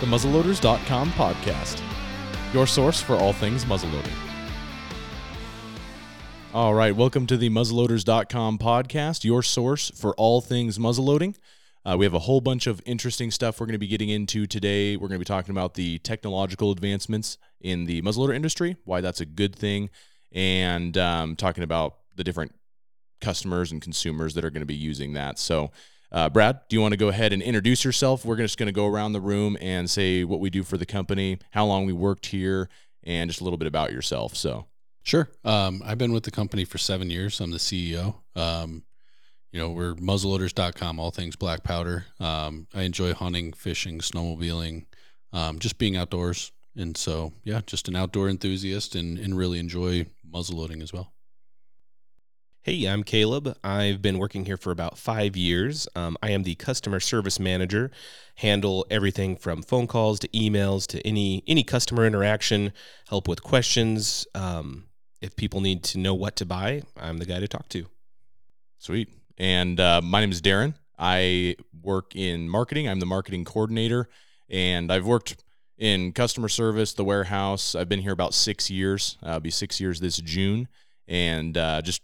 the muzzleloaders.com podcast, your source for all things muzzleloading. All right, welcome to the muzzleloaders.com podcast, your source for all things muzzleloading. Uh, we have a whole bunch of interesting stuff we're going to be getting into today. We're going to be talking about the technological advancements in the muzzleloader industry, why that's a good thing, and um, talking about the different customers and consumers that are going to be using that. So, uh, Brad, do you want to go ahead and introduce yourself? We're just going to go around the room and say what we do for the company, how long we worked here, and just a little bit about yourself. So, Sure. Um, I've been with the company for seven years. I'm the CEO. Um, you know, we're muzzleloaders.com, all things black powder. Um, I enjoy hunting, fishing, snowmobiling, um, just being outdoors. And so, yeah, just an outdoor enthusiast and, and really enjoy muzzleloading as well. Hey, I'm Caleb. I've been working here for about five years. Um, I am the customer service manager, handle everything from phone calls to emails to any any customer interaction, help with questions. Um, if people need to know what to buy, I'm the guy to talk to. Sweet. And uh, my name is Darren. I work in marketing. I'm the marketing coordinator, and I've worked in customer service, the warehouse. I've been here about six years. Uh, I'll be six years this June, and uh, just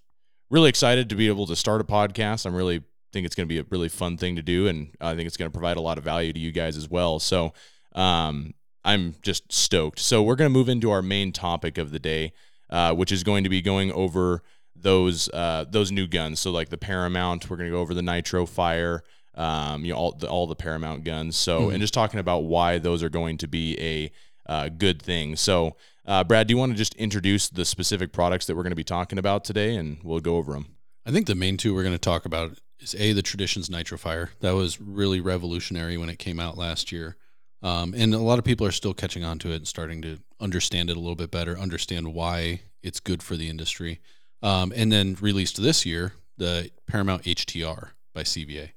really excited to be able to start a podcast. I'm really think it's going to be a really fun thing to do, and I think it's going to provide a lot of value to you guys as well. So um, I'm just stoked. So we're going to move into our main topic of the day, uh, which is going to be going over those uh, those new guns. So like the Paramount, we're going to go over the Nitro Fire, um, you know all the all the Paramount guns. So Mhm. and just talking about why those are going to be a uh, good thing. So uh, Brad, do you want to just introduce the specific products that we're going to be talking about today, and we'll go over them. I think the main two we're going to talk about is A, the Traditions Nitro Fire. That was really revolutionary when it came out last year. Um, and a lot of people are still catching on to it and starting to understand it a little bit better, understand why it's good for the industry. Um, and then released this year, the Paramount HTR by CVA.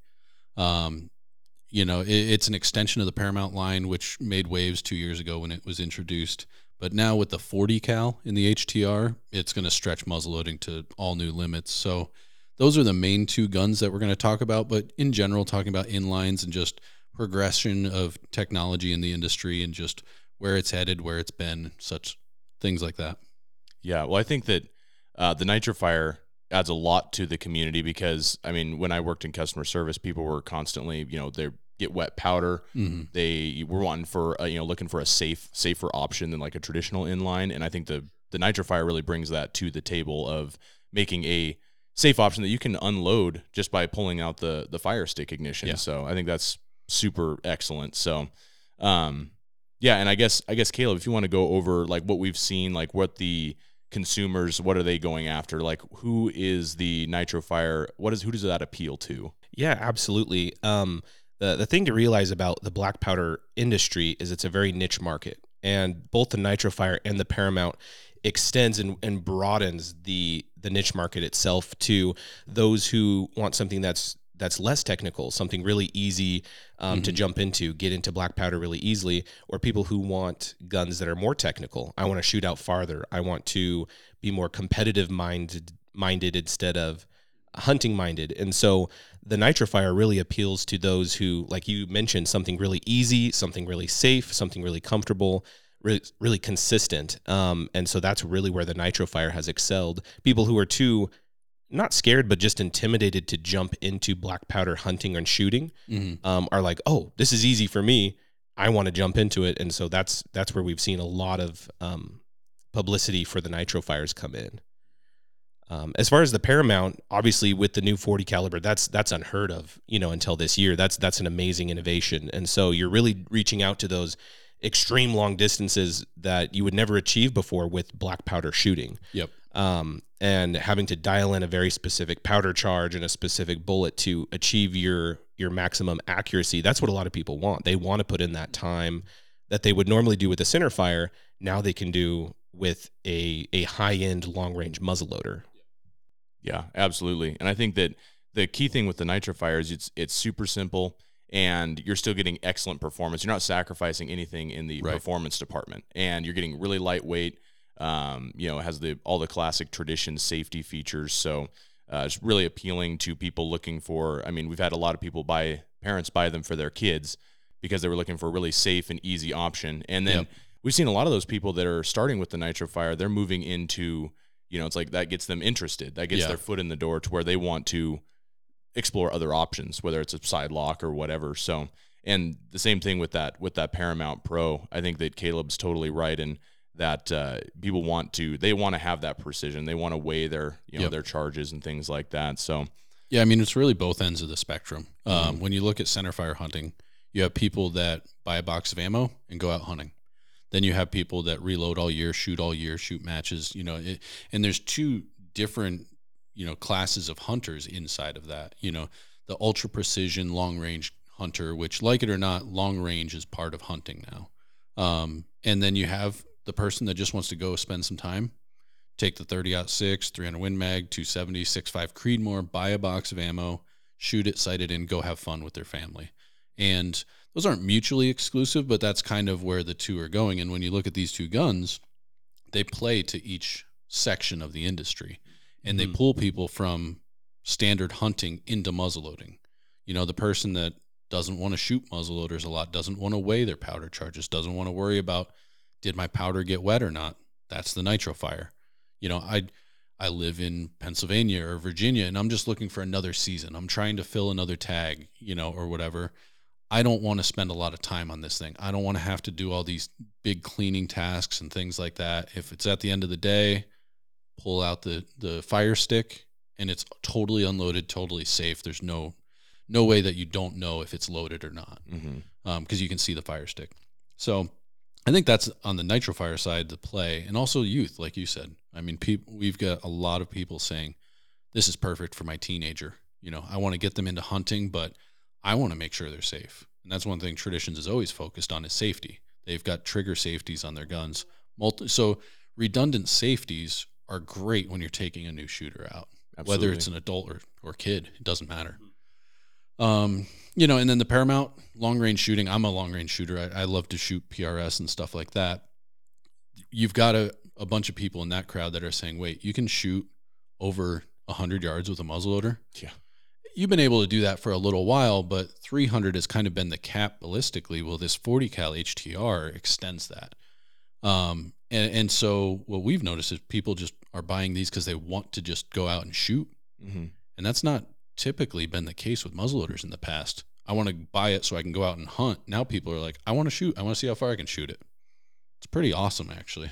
Um, you know, it, it's an extension of the Paramount line, which made waves two years ago when it was introduced. But now with the 40 cal in the HTR, it's going to stretch muzzleloading to all new limits. So those are the main two guns that we're going to talk about. But in general, talking about inlines and just progression of technology in the industry and just where it's headed, where it's been, such things like that. Yeah, well, I think that uh, the Nitro Fire adds a lot to the community because I mean, when I worked in customer service, people were constantly, you know, they get wet powder. Mm-hmm. They were wanting for, uh, you know, looking for a safe, safer option than like a traditional inline, and I think the the Nitro Fire really brings that to the table of making a safe option that you can unload just by pulling out the the fire stick ignition. Yeah. So I think that's super excellent. So, um, yeah, and I guess I guess Caleb, if you want to go over like what we've seen, like what the consumers, what are they going after? Like who is the Nitro Fire? What is who does that appeal to? Yeah, absolutely. Um, the the thing to realize about the black powder industry is it's a very niche market, and both the Nitro Fire and the Paramount extends and, and broadens the the niche market itself to those who want something that's that's less technical, something really easy um, to Mhm. jump into, get into black powder really easily, or people who want guns that are more technical. I want to shoot out farther. I want to be more competitive minded minded instead of hunting minded. And so the nitrofire really appeals to those who, like you mentioned, something really easy, something really safe, something really comfortable, really, really consistent. Um, and so that's really where the nitrofire has excelled. People who are too not scared, but just intimidated to jump into black powder hunting and shooting Mm-hmm. um, are like, oh, this is easy for me. I want to jump into it, and so that's that's where we've seen a lot of um, publicity for the nitro fires come in. Um, as far as the Paramount, obviously with the new 40 caliber, that's that's unheard of, you know, until this year. That's that's an amazing innovation, and so you're really reaching out to those extreme long distances that you would never achieve before with black powder shooting Yep. um, and having to dial in a very specific powder charge and a specific bullet to achieve your your maximum accuracy. That's what a lot of people want. They want to put in that time that they would normally do with a center fire. Now they can do with a a high end long range muzzleloader. Yeah, absolutely. And I think that the key thing with the nitro fire is it's it's super simple and you're still getting excellent performance. You're not sacrificing anything in the Right. performance department, and you're getting really lightweight. Um, you know, it has the all the classic tradition safety features. So uh, it's really appealing to people looking for. I mean, we've had a lot of people buy parents buy them for their kids because they were looking for a really safe and easy option. And then Yep. we've seen a lot of those people that are starting with the Nitro Fire, they're moving into, you know, it's like that gets them interested. That gets Yeah. their foot in the door to where they want to explore other options, whether it's a side lock or whatever. So, and the same thing with that with that Paramount Pro. I think that Caleb's totally right in that uh, people want to they want to have that precision. They want to weigh their you know Yep. their charges and things like that. So Yeah, I mean it's really both ends of the spectrum. Mm-hmm. Um, when you look at center fire hunting, you have people that buy a box of ammo and go out hunting. Then you have people that reload all year, shoot all year, shoot matches. You know, it, and there's two different you know classes of hunters inside of that. You know, the ultra precision long range hunter, which like it or not, long range is part of hunting now. Um, and then you have the person that just wants to go spend some time, take the 30 aught six, 300 Win Mag, 270, 6.5 Creedmoor, buy a box of ammo, shoot it, sight it in, go have fun with their family. And those aren't mutually exclusive, but that's kind of where the two are going. And when you look at these two guns, they play to each section of the industry and they Mhm. pull people from standard hunting into muzzleloading. You know, the person that doesn't want to shoot muzzleloaders a lot, doesn't want to weigh their powder charges, doesn't want to worry about did my powder get wet or not. That's the nitro fire. You know, I I live in Pennsylvania or Virginia and I'm just looking for another season. I'm trying to fill another tag, you know, or whatever. I don't want to spend a lot of time on this thing. I don't want to have to do all these big cleaning tasks and things like that. If it's at the end of the day, pull out the the fire stick and it's totally unloaded, totally safe. There's no no way that you don't know if it's loaded or not mm-hmm. um, because you can see the fire stick. So I think that's on the nitro fire side the play, and also youth, like you said. I mean, people we've got a lot of people saying this is perfect for my teenager. You know, I want to get them into hunting, but I want to make sure they're safe, and that's one thing Traditions is always focused on is safety. They've got trigger safeties on their guns, multi- so redundant safeties are great when you're taking a new shooter out Absolutely. whether it's an adult or, or kid, it doesn't matter. Um, you know, and then the Paramount long range shooting. I'm a long range shooter. I, I love to shoot PRS and stuff like that. You've got a, a bunch of people in that crowd that are saying, wait, you can shoot over 100 yards with a muzzleloader. Yeah. You've been able to do that for a little while, but 300 has kind of been the cap ballistically. Well, this 40 cal HTR extends that. Um, and, and so what we've noticed is people just are buying these because they want to just go out and shoot. Mhm. And that's not typically been the case with muzzleloaders in the past. I want to buy it so I can go out and hunt. Now people are like, I want to shoot. I want to see how far I can shoot it. It's pretty awesome, actually.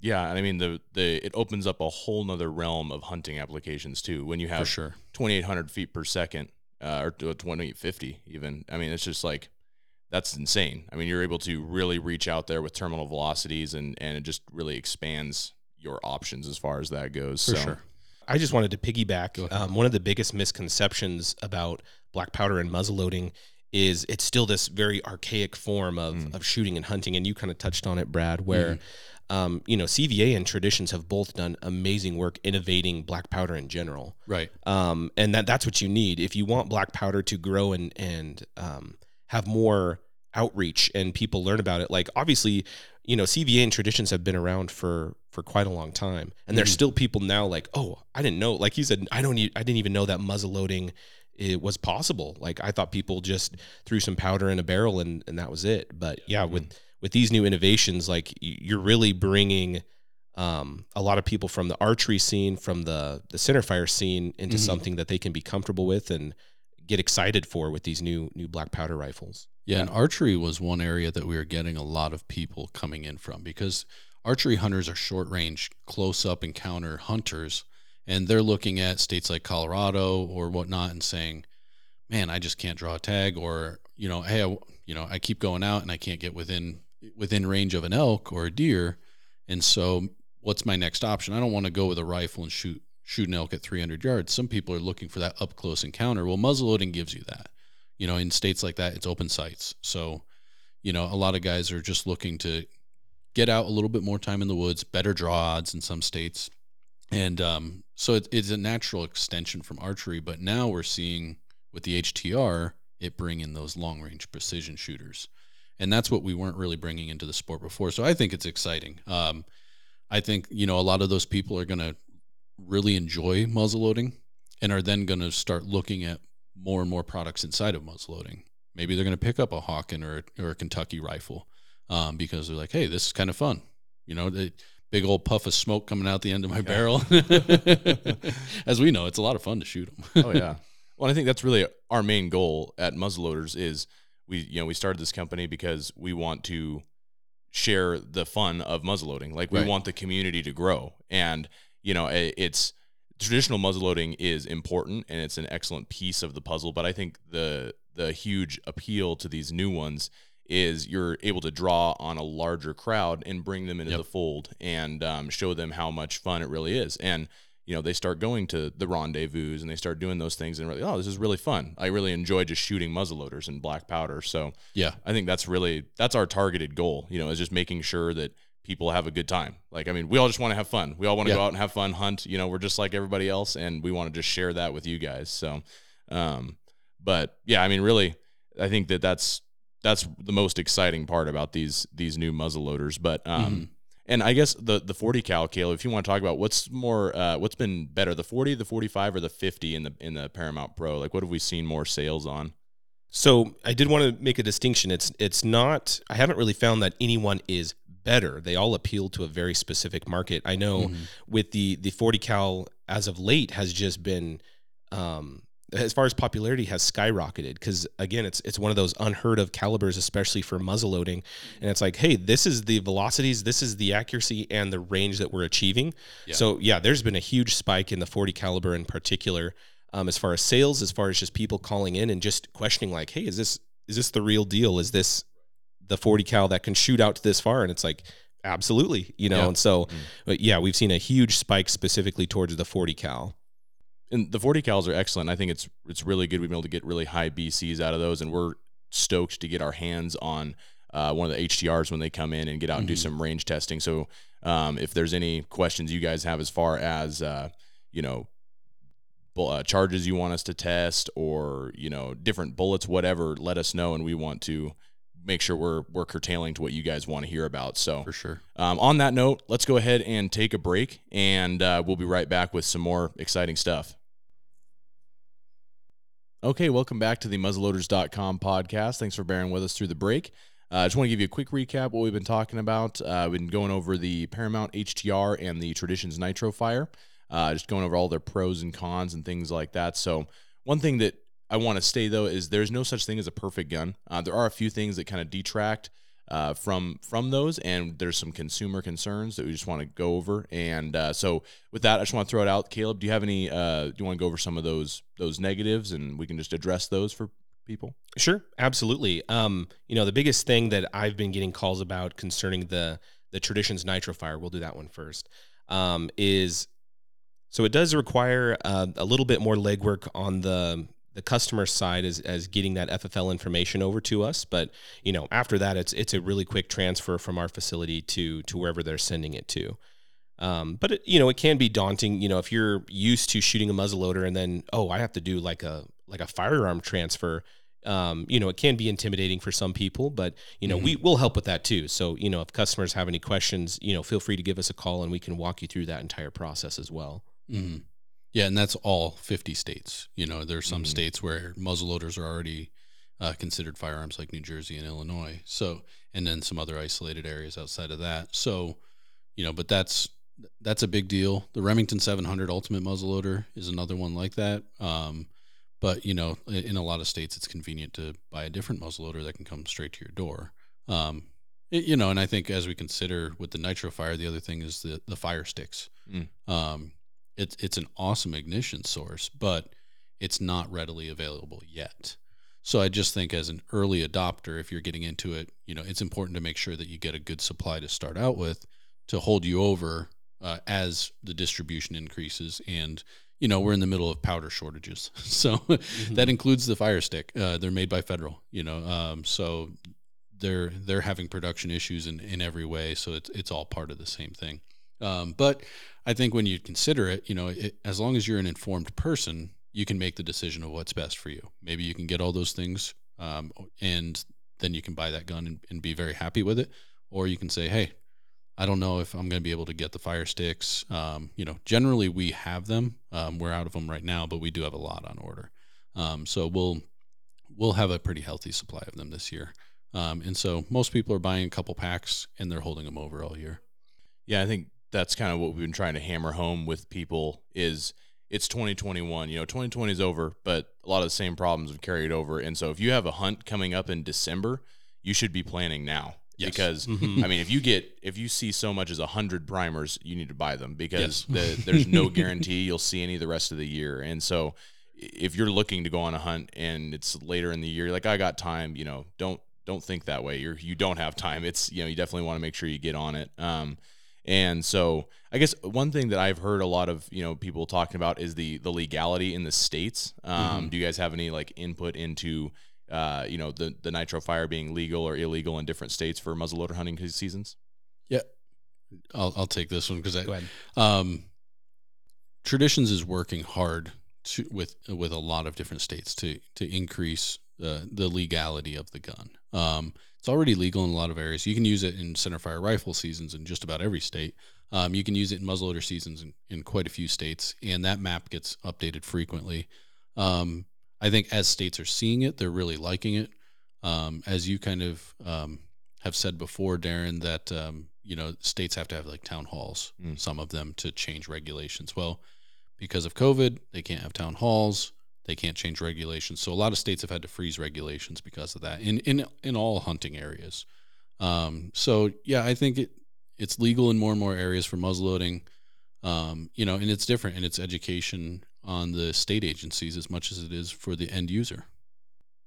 Yeah, and I mean the the it opens up a whole nother realm of hunting applications too. When you have sure. 2,800 feet per second, uh, or 2,850 even. I mean, it's just like that's insane. I mean, you're able to really reach out there with terminal velocities, and and it just really expands your options as far as that goes. For so, sure. I just wanted to piggyback. Um, one of the biggest misconceptions about black powder and muzzleloading is it's still this very archaic form of, Mm. of shooting and hunting. And you kind of touched on it, Brad, where, Mm-hmm. Um, you know, CVA and traditions have both done amazing work innovating black powder in general. Right. Um, and that that's what you need if you want black powder to grow and and um, have more outreach and people learn about it. Like obviously, you know, CVA and traditions have been around for for quite a long time, and there's Mhm. still people now like, oh, I didn't know. Like you said, I don't. e- I didn't even know that muzzle loading it was possible. Like I thought people just threw some powder in a barrel and and that was it. But yeah, with with these new innovations, like you're really bringing um, a lot of people from the archery scene, from the the centerfire scene, into Mhm. something that they can be comfortable with and get excited for with these new new black powder rifles. Yeah, and archery was one area that we were getting a lot of people coming in from because archery hunters are short range, close up encounter hunters, and they're looking at states like Colorado or whatnot and saying, "Man, I just can't draw a tag," or you know, "Hey, I, you know, I keep going out and I can't get within within range of an elk or a deer," and so what's my next option? I don't want to go with a rifle and shoot shoot an elk at 300 yards. Some people are looking for that up close encounter. Well, muzzleloading gives you that you know in states like that it's open sights so you know a lot of guys are just looking to get out a little bit more time in the woods better draw odds in some states and um, so it, it's a natural extension from archery but now we're seeing with the htr it bring in those long range precision shooters and that's what we weren't really bringing into the sport before so i think it's exciting um, i think you know a lot of those people are going to really enjoy muzzleloading and are then going to start looking at more and more products inside of muzzleloading. maybe they're going to pick up a Hawken or or a Kentucky rifle um, because they're like, hey, this is kind of fun. You know, they, big old puff of smoke coming out the end of my barrel. As we know, it's a lot of fun to shoot them. oh yeah. Well, I think that's really our main goal at muzzleloaders is we you know we started this company because we want to share the fun of muzzleloading. Like we Right. want the community to grow, and you know it, it's traditional muzzleloading is important and it's an excellent piece of the puzzle. But I think the the huge appeal to these new ones is you're able to draw on a larger crowd and bring them into Yep. the fold and um, show them how much fun it really is. And you know, they start going to the rendezvous and they start doing those things and really, oh, this is really fun. I really enjoy just shooting muzzleloaders and black powder. So Yeah. I think that's really that's our targeted goal. You know, is just making sure that people have a good time. Like, I mean, we all just want to have fun. We all want to Yeah. go out and have fun, hunt. You know, we're just like everybody else, and we want to just share that with you guys. So, um, but yeah, I mean, really, I think that that's that's the most exciting part about these these new muzzleloaders. But um, Mhm. And I guess the the 40 cal, Caleb, if you want to talk about what's more, uh, what's been better, the 40, the 45, or the 50 in the in the Paramount Pro? Like, what have we seen more sales on? So I did want to make a distinction. It's it's not. I haven't really found that anyone is better. They all appeal to a very specific market. I know Mhm. with the the 40 cal as of late has just been um as far as popularity has skyrocketed because again it's it's one of those unheard of calibers especially for muzzle loading and it's like hey this is the velocities this is the accuracy and the range that we're achieving Yeah. so yeah there's been a huge spike in the 40 caliber in particular um, as far as sales as far as just people calling in and just questioning like hey is this is this the real deal is this the 40 cal that can shoot out to this far and it's like absolutely you know Yeah. and so Mm. but yeah we've seen a huge spike specifically towards the 40 cal and the 40 cals are excellent. I think it's it's really good. We've been able to get really high BCs out of those, and we're stoked to get our hands on uh, one of the HTRs when they come in and get out and do Mhm. some range testing. So um, if there's any questions you guys have as far as uh, you know bu- uh, charges you want us to test or you know different bullets, whatever, let us know, and we want to make sure we're we're curtailing to what you guys want to hear about. So For sure. um, on that note, let's go ahead and take a break, and uh, we'll be right back with some more exciting stuff. Okay, welcome back to the muzzleloaders.com podcast. Thanks for bearing with us through the break. Uh, I just want to give you a quick recap what we've been talking about. Uh, we've been going over the Paramount HTR and the Traditions Nitro Fire, uh, just going over all their pros and cons and things like that. So, one thing that I want to say though is there's no such thing as a perfect gun. Uh, there are a few things that kind of detract uh, from from those, and there's some consumer concerns that we just want to go over. And uh, so, with that, I just want to throw it out. Caleb, do you have any? Uh, do you want to go over some of those those negatives, and we can just address those for people? Sure, absolutely. Um, you know, the biggest thing that I've been getting calls about concerning the the traditions nitro fire, we'll do that one first, um, is so it does require uh, a little bit more legwork on the the customer side as as getting that FFL information over to us. But you know, after that, it's it's a really quick transfer from our facility to to wherever they're sending it to. Um, but it, you know, it can be daunting. You know, if you're used to shooting a muzzleloader and then oh, I have to do like a like a firearm transfer. Um, you know, it can be intimidating for some people, but you know, we will help with that too. So, you know, if customers have any questions, you know, feel free to give us a call and we can walk you through that entire process as well. hmm Yeah, and that's all 50 states. You know, there's some Mhm. states where muzzleloaders are already uh, considered firearms, like New Jersey and Illinois. So, and then some other isolated areas outside of that. So, you know, but that's that's a big deal. The Remington 700 Ultimate Muzzleloader is another one like that. Um, but you know, i- in a lot of states, it's convenient to buy a different muzzleloader that can come straight to your door. Um, it- you know, and I think as we consider with the nitro fire, the other thing is the the fire sticks. Mm. Um, it's it's an awesome ignition source, but it's not readily available yet. So I just think as an early adopter, if you're getting into it, you know, it's important to make sure that you get a good supply to start out with to hold you over uh, as the distribution increases. And you know, we're in the middle of powder shortages, so that includes the Fire Stick. Uh, they're made by Federal, you know, um, so they're they're having production issues in, in every way. So it's it's all part of the same thing. Um, but I think when you consider it, you know, it, as long as you're an informed person, you can make the decision of what's best for you. Maybe you can get all those things, um, and then you can buy that gun and, and be very happy with it, or you can say, hey. I don't know if I'm going to be able to get the fire sticks. Um, you know, generally we have them. Um, we're out of them right now, but we do have a lot on order. Um, so we'll we'll have a pretty healthy supply of them this year. Um, and so most people are buying a couple packs and they're holding them over all year. Yeah, I think that's kind of what we've been trying to hammer home with people is it's 2021. You know, 2020 is over, but a lot of the same problems have carried over. And so if you have a hunt coming up in December, you should be planning now. Yes. Because Mhm. I mean, if you get if you see so much as a hundred primers, you need to buy them because Yes. the, there's no guarantee you'll see any the rest of the year. And so, if you're looking to go on a hunt and it's later in the year, like I got time, you know, don't don't think that way. You're you don't have time. It's you know you definitely want to make sure you get on it. Um, and so I guess one thing that I've heard a lot of you know people talking about is the the legality in the states. Um, Mhm. Do you guys have any like input into uh, you know the the nitro fire being legal or illegal in different states for muzzleloader hunting seasons? Yeah, I'll, I'll take this one because I, Go ahead. Um, Traditions is working hard to, with with a lot of different states to to increase uh, the legality of the gun. Um, it's already legal in a lot of areas. You can use it in centerfire rifle seasons in just about every state. Um, you can use it in muzzleloader seasons in, in quite a few states, and that map gets updated frequently. Um, I think as states are seeing it, they're really liking it. Um, as you kind of um, have said before, Darren, that um, you know states have to have like town halls, Mm. some of them to change regulations. Well, because of COVID, they can't have town halls. They can't change regulations. So a lot of states have had to freeze regulations because of that in in in all hunting areas. Um, so yeah, I think it it's legal in more and more areas for muzzleloading. Um, you know, and it's different and its education on the state agencies as much as it is for the end user.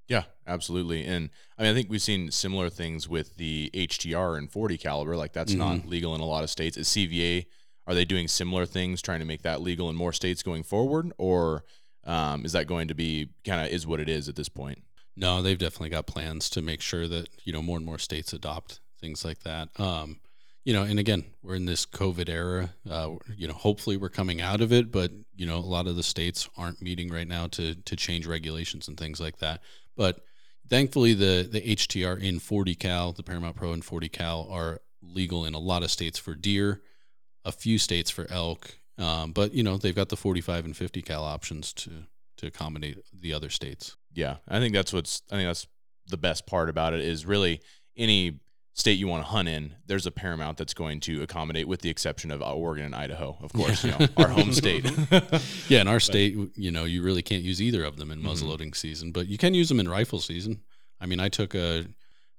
Yeah, absolutely. And I mean, I think we've seen similar things with the HTR and 40 caliber. Like that's not legal in a lot of states. Is CVA are they doing similar things, trying to make that legal in more states going forward, or um, is that going to be kind of is what it is at this point? No, they've definitely got plans to make sure that you know more and more states adopt things like that. Um, you know, and again, we're in this COVID era. Uh, you know, hopefully we're coming out of it, but you know, a lot of the states aren't meeting right now to to change regulations and things like that. But thankfully, the the HTR in 40 cal, the Paramount Pro in 40 cal are legal in a lot of states for deer, a few states for elk. Um, but you know, they've got the 45 and 50 cal options to to accommodate the other states. Yeah, I think that's what's I think that's the best part about it is really any state you want to hunt in, there's a paramount that's going to accommodate, with the exception of uh, Oregon and Idaho, of course, you know, our home state. Yeah, in our state, you know, you really can't use either of them in Mhm. muzzleloading season, but you can use them in rifle season. I mean, I took a,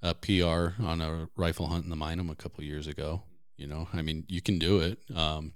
a PR on a rifle hunt in the Minam a couple years ago. You know, I mean, you can do it. Um,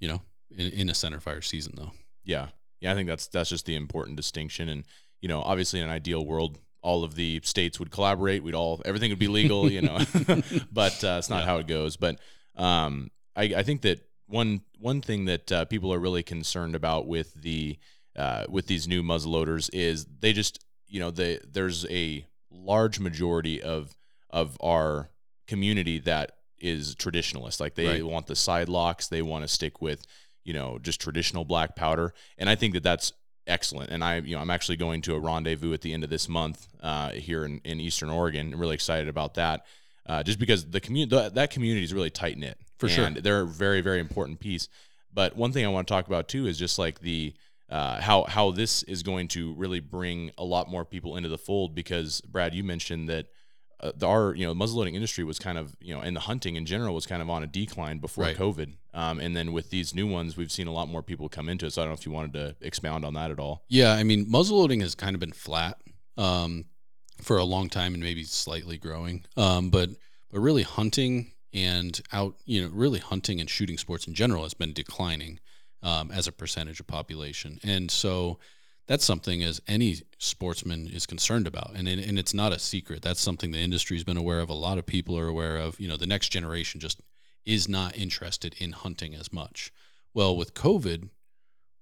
you know, in, in a center fire season though. Yeah. Yeah, I think that's that's just the important distinction and you know, obviously in an ideal world all of the states would collaborate, we'd all everything would be legal, you know. but uh, it's not Yeah. how it goes, but um I I think that one one thing that uh, people are really concerned about with the uh, with these new muzzleloaders is they just you know they there's a large majority of of our community that is traditionalist. Like they Right. want the side locks. They want to stick with you know just traditional black powder. And i think that that's excellent. And i you know i'm actually going to a rendezvous at the end of this month uh, here in, in eastern oregon. I'm really excited about that uh, just because the community that community is really tight knit. For sure. and they're a very very important piece. But one thing i want to talk about too is just like the uh, how how this is going to really bring a lot more people into the fold because Brad, you mentioned that uh, the our you know muzzleloading industry was kind of you know and the hunting in general was kind of on a decline before Right. COVID, um, and then with these new ones, we've seen a lot more people come into it. So I don't know if you wanted to expound on that at all. Yeah, I mean, muzzleloading has kind of been flat um, for a long time and maybe slightly growing. Um, but but really hunting and out, you know, really hunting and shooting sports in general has been declining um, as a percentage of population, and so that's something as any sportsman is concerned about, and and it's not a secret. That's something the industry's been aware of. A lot of people are aware of. You know, the next generation just is not interested in hunting as much. Well, with COVID,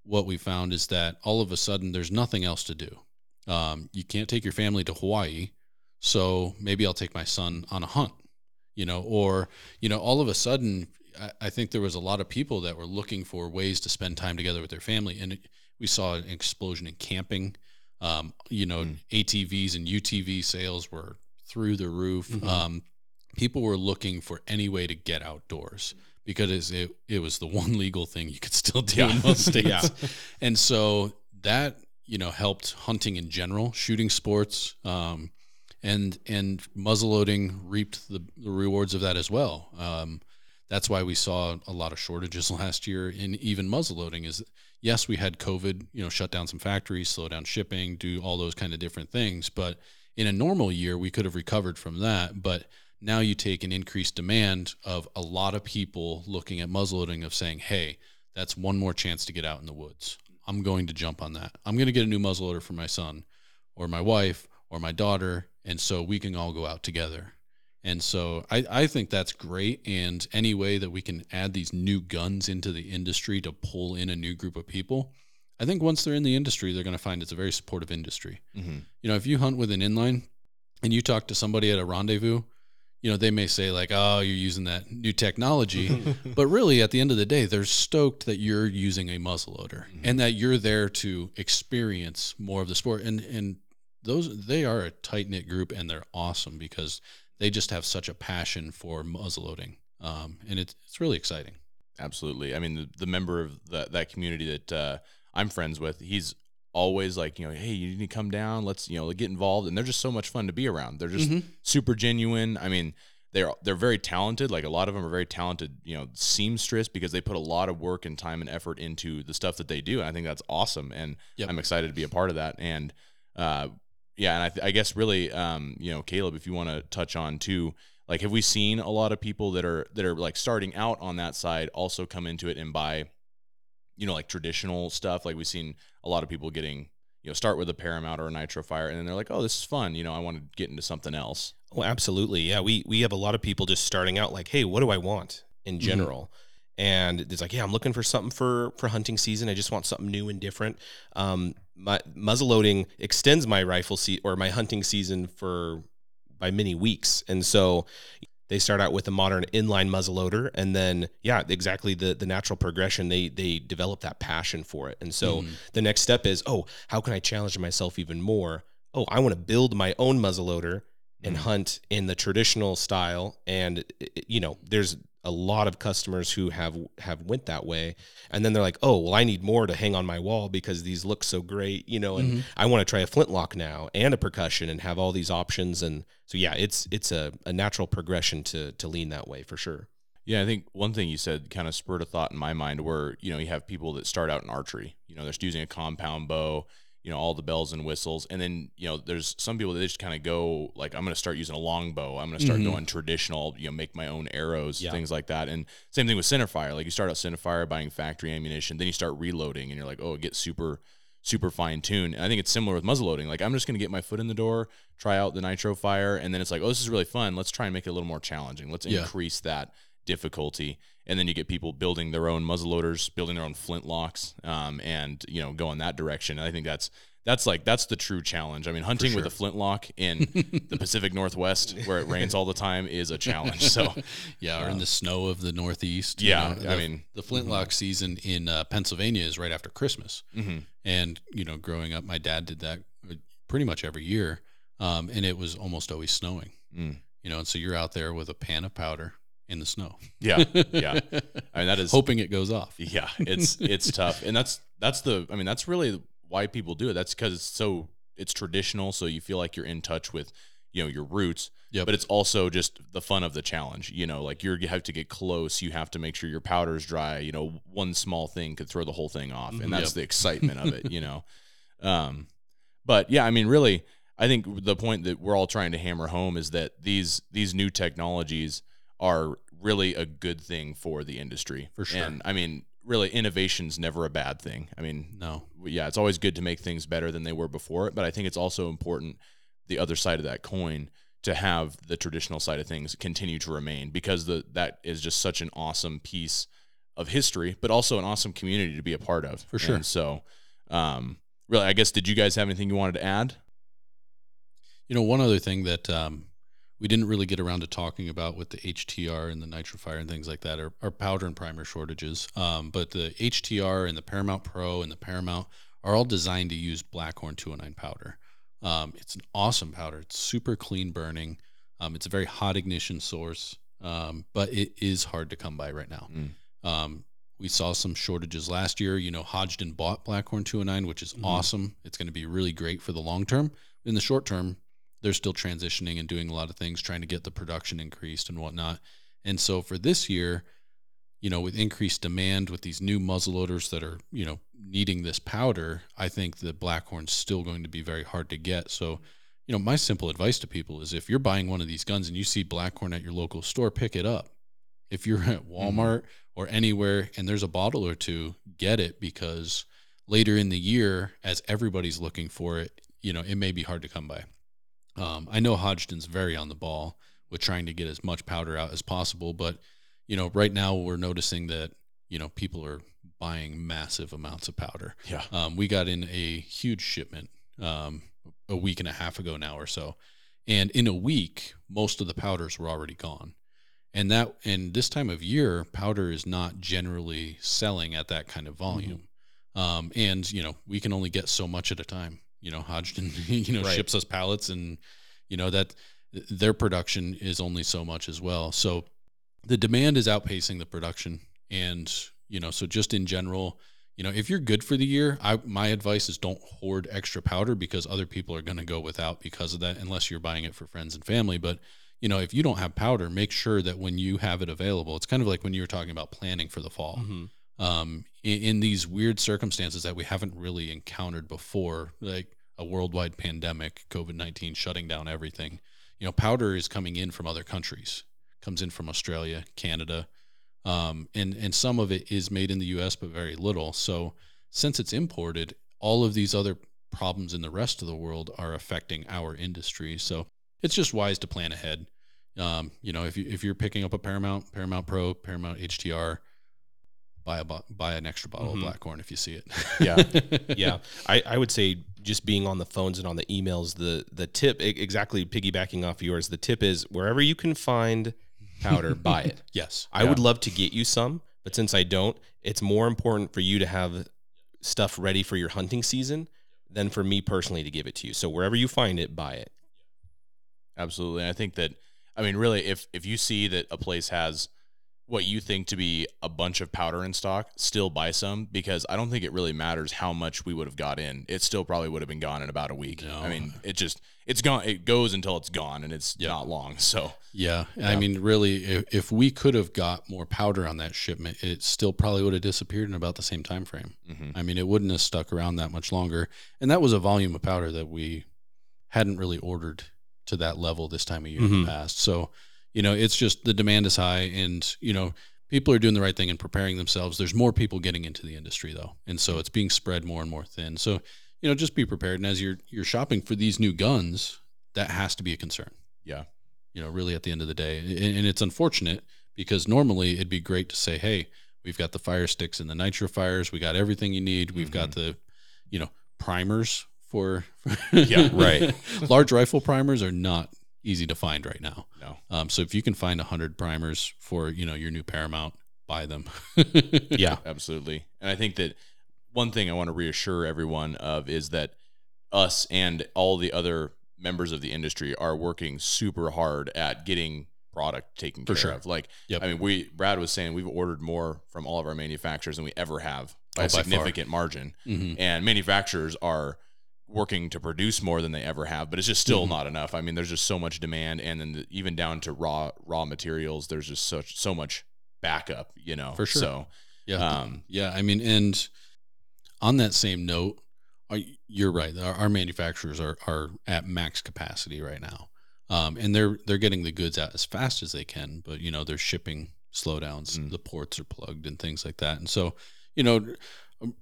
what we found is that all of a sudden there's nothing else to do. Um, you can't take your family to Hawaii, so maybe I'll take my son on a hunt, you know, or you know, all of a sudden, I, I think there was a lot of people that were looking for ways to spend time together with their family, and it, we saw an explosion in camping. Um, you know, Mm. ATVs and UTV sales were through the roof. Mhm. Um, people were looking for any way to get outdoors because it, it was the one legal thing you could still do in most states. Yeah. And so that you know helped hunting in general, shooting sports, um, and and muzzleloading reaped the, the rewards of that as well. Um, that's why we saw a lot of shortages last year in even muzzleloading. Is yes, we had COVID, you know, shut down some factories, slow down shipping, do all those kind of different things, but in a normal year we could have recovered from that, but now you take an increased demand of a lot of people looking at muzzleloading of saying, "Hey, that's one more chance to get out in the woods. I'm going to jump on that. I'm going to get a new muzzleloader for my son or my wife or my daughter and so we can all go out together." And so I, I think that's great. And any way that we can add these new guns into the industry to pull in a new group of people, I think once they're in the industry, they're going to find it's a very supportive industry. Mm-hmm. You know, if you hunt with an inline and you talk to somebody at a rendezvous, you know, they may say like, "Oh, you're using that new technology," but really, at the end of the day, they're stoked that you're using a muzzleloader Mhm. and that you're there to experience more of the sport. And and those they are a tight knit group, and they're awesome because they just have such a passion for muzzleloading, um, and it's it's really exciting. Absolutely. I mean, the, the member of that that community that uh, I'm friends with, he's always like, you know, hey, you need to come down. Let's, you know, get involved. And they're just so much fun to be around. They're just Mhm. super genuine. I mean, they're they're very talented. Like a lot of them are very talented, you know, seamstress because they put a lot of work and time and effort into the stuff that they do. And I think that's awesome. And Yep. I'm excited to be a part of that. And uh, yeah, and I, th- I guess really, um, you know, Caleb, if you want to touch on too, like, have we seen a lot of people that are that are like starting out on that side also come into it and buy, you know, like traditional stuff? Like we've seen a lot of people getting, you know, start with a Paramount or a Nitro Fire, and then they're like, oh, this is fun. You know, I want to get into something else. Oh, absolutely. Yeah, we we have a lot of people just starting out like, hey, what do I want in general? And it's like, yeah, I'm looking for something for for hunting season. I just want something new and different. Um, my muzzleloading extends my rifle seat or my hunting season for by many weeks, and so they start out with a modern inline muzzleloader, and then yeah, exactly the the natural progression. They they develop that passion for it, and so Mhm. the next step is, oh, how can I challenge myself even more? Oh, I want to build my own muzzleloader and Mhm. hunt in the traditional style and you know there's a lot of customers who have have went that way. And then they're like oh well i need more to hang on my wall because these look so great you know and Mhm. i want to try a flintlock now and a percussion and have all these options. And so yeah it's it's a, a natural progression to to lean that way for sure. Yeah, I think one thing you said kind of spurred a thought in my mind where, you know, you have people that start out in archery, you know, they're just using a compound bow, you know, all the bells and whistles. And then, you know, there's some people that just kind of go like, I'm going to start using a longbow. I'm going to start Mhm. going traditional, you know, make my own arrows, Yeah. things like that. And same thing with centerfire. Like you start out centerfire buying factory ammunition, then you start reloading and you're like, oh, it gets super, super fine tuned. And I think it's similar with muzzleloading. Like I'm just going to get my foot in the door, try out the nitro fire. And then it's like, oh, this is really fun. Let's try and make it a little more challenging. Let's Yeah. increase that difficulty and then you get people building their own muzzleloaders building their own flintlocks um, and you know going that direction and i think that's that's like that's the true challenge i mean hunting with a flintlock in the pacific northwest where it rains all the time is a challenge so yeah, or in the snow of the Northeast. you yeah know, i the- mean the flintlock season in uh, Pennsylvania is right after Christmas. mhm. And, you know, growing up, my dad did that uh, pretty much every year. Um, and it was almost always snowing, Mm. you know, and so you're out there with a pan of powder in the snow. yeah yeah i mean that is Hoping it goes off. yeah it's it's tough and that's that's the i mean that's really why people do it that's because it's so it's traditional so you feel like you're in touch with you know your roots Yep. but it's also just the fun of the challenge you know like you're you have to get close you have to make sure your powder's dry you know one small thing could throw the whole thing off and that's Yep. the excitement of it you know um but yeah i mean really i think the point that we're all trying to hammer home is that these these new technologies are really a good thing for the industry For sure. and i mean really innovation's never a bad thing i mean No. yeah, it's always good to make things better than they were before. But I think it's also important the other side of that coin to have the traditional side of things continue to remain because the that is just such an awesome piece of history, but also an awesome community to be a part of. For sure. And so, um, really, I guess did you guys have anything you wanted to add? You know, one other thing that um, we didn't really get around to talking about with the HTR and the nitrofire and things like that are, are powder and primer shortages. Um, but the HTR and the Paramount Pro and the Paramount are all designed to use Blackhorn 209 powder. Um, it's an awesome powder. It's super clean burning. Um, it's a very hot ignition source, um, but it is hard to come by right now. Mm. Um, We saw some shortages last year. You know, Hodgdon bought Blackhorn 209, which is Mhm. awesome. It's going to be really great for the long term. In the short term, they're still transitioning and doing a lot of things, trying to get the production increased and whatnot. And so for this year, you know, with increased demand, with these new muzzleloaders that are, you know, needing this powder, I think the Blackhorn's still going to be very hard to get. So, you know, my simple advice to people is if you're buying one of these guns and you see Blackhorn at your local store, pick it up. If you're at mm-hmm. Walmart or anywhere and there's a bottle or two, get it because later in the year, as everybody's looking for it, you know, it may be hard to come by. Um, I know Hodgdon's very on the ball with trying to get as much powder out as possible, but you know, right now we're noticing that you know people are buying massive amounts of powder. Yeah. Um, we got in a huge shipment um, a week and a half ago now or so, and in a week, most of the powders were already gone. And that, and this time of year, powder is not generally selling at that kind of volume. Um, and you know, we can only get so much at a time. You know, Hodgdon, you know, Right. ships us pallets, and you know that their production is only so much as well. So the demand is outpacing the production, and you know, so just in general, you know, if you're good for the year, I my advice is don't hoard extra powder because other people are going to go without because of that, unless you're buying it for friends and family. But you know, if you don't have powder, make sure that when you have it available, it's kind of like when you were talking about planning for the fall Mhm. Um, in, in these weird circumstances that we haven't really encountered before, like a worldwide pandemic, COVID 19 shutting down everything. You know, powder is coming in from other countries, comes in from Australia, Canada, um, and, and some of it is made in the US, but very little. So since it's imported, all of these other problems in the rest of the world are affecting our industry. So it's just wise to plan ahead. Um, you know, if you if you're picking up a Paramount, Paramount Pro, Paramount HTR, buy a buy an extra bottle Mhm. of Blackhorn if you see it. Yeah. yeah I, I would say just being on the phones and on the emails the the tip exactly piggybacking off yours the tip is wherever you can find powder buy it yes. i would love to get you some but since i don't it's more important for you to have stuff ready for your hunting season than for me personally to give it to you so wherever you find it buy it Absolutely. I think that I mean really if if you see that a place has what you think to be a bunch of powder in stock, still buy some because I don't think it really matters how much we would have got in. It still probably would have been gone in about a week. No. I mean, it just it's gone it goes until it's gone and it's Yeah. not long. So, Yeah. I mean, really, if, if we could have got more powder on that shipment, it still probably would have disappeared in about the same time frame. mhm. I mean, it wouldn't have stuck around that much longer. And that was a volume of powder that we hadn't really ordered to that level this time of year in Mhm. the past. So, you know, it's just the demand is high and, you know, people are doing the right thing and preparing themselves. There's more people getting into the industry though. And so it's being spread more and more thin. So, you know, just be prepared. And as you're you're shopping for these new guns, that has to be a concern yeah. you know, really at the end of the day. And, and it's unfortunate because normally it'd be great to say, hey, we've got the fire sticks and the nitro fires, we got everything you need, we've got mm-hmm. the, you know, primers for, Yeah, right. Large rifle primers are not easy to find right now. No. Um, so if you can find a hundred primers for you know your new Paramount, buy them. yeah Absolutely. And I think that one thing I want to reassure everyone of is that us and all the other members of the industry are working super hard at getting product taken For care sure. of. Like, Yep. I mean, we Brad was saying we've ordered more from all of our manufacturers than we ever have by Oh, a by far. significant margin. Mhm. And manufacturers are working to produce more than they ever have, but it's just still Mhm. not enough. I mean, there's just so much demand, and then the, even down to raw raw materials, there's just such so much backup. You know, For sure. So, Yeah. um, Yeah, I mean, and on that same note, you're right. Our, our manufacturers are are at max capacity right now, um, and they're they're getting the goods out as fast as they can. But you know, there's shipping slowdowns, Mm. the ports are plugged, and things like that. And so, you know,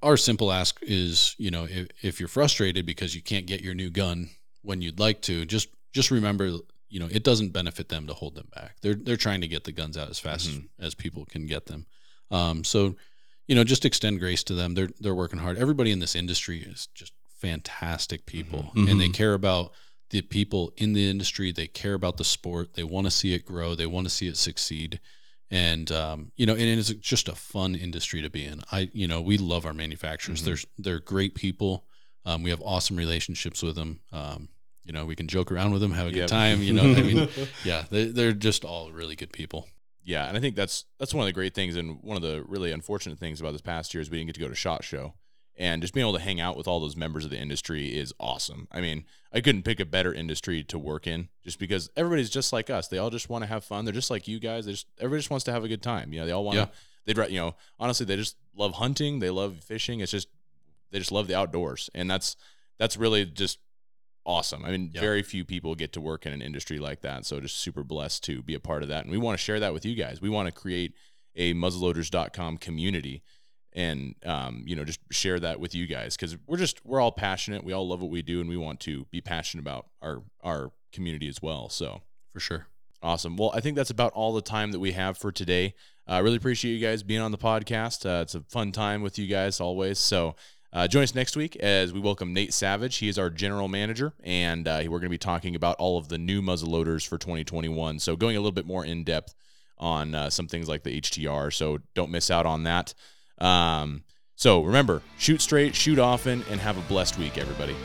our simple ask is, you know, if, if you're frustrated because you can't get your new gun when you'd like to, just just remember, you know, it doesn't benefit them to hold them back. They're they're trying to get the guns out as fast Mhm. as, as people can get them. Um, so you know, just extend grace to them. They're they're working hard. Everybody in this industry is just fantastic people, Mhm. and they Mhm. care about the people in the industry. They care about the sport. They want to see it grow. They want to see it succeed. And um, you know, and it's just a fun industry to be in. I, you know, we love our manufacturers. Mhm. They're they're great people. Um, we have awesome relationships with them. Um, you know, we can joke around with them, have a good Yep. time. You know, I mean, yeah, they, they're just all really good people. Yeah, and I think that's that's one of the great things, and one of the really unfortunate things about this past year is we didn't get to go to Shot Show, and just being able to hang out with all those members of the industry is awesome. I mean, I couldn't pick a better industry to work in, just because everybody's just like us. They all just want to have fun. They're just like you guys. They just everybody just wants to have a good time. You know, they all want to. Yeah. They'd you know honestly they just love hunting. They love fishing. It's just they just love the outdoors, and that's that's really just awesome. I mean, Yeah. very few people get to work in an industry like that. So just super blessed to be a part of that. And we want to share that with you guys. We want to create a muzzleloaders.com community and um, you know, just share that with you guys because we're just we're all passionate. We all love what we do and we want to be passionate about our our community as well. So For sure. Awesome. Well, I think that's about all the time that we have for today. I really appreciate you guys being on the podcast. Uh, it's a fun time with you guys always. So uh, join us next week as we welcome Nate Savage. He is our general manager, and uh, we're going to be talking about all of the new muzzle loaders for 2021. So going a little bit more in depth on uh, some things like the HTR. So don't miss out on that. Um, so remember, shoot straight, shoot often, and have a blessed week, everybody.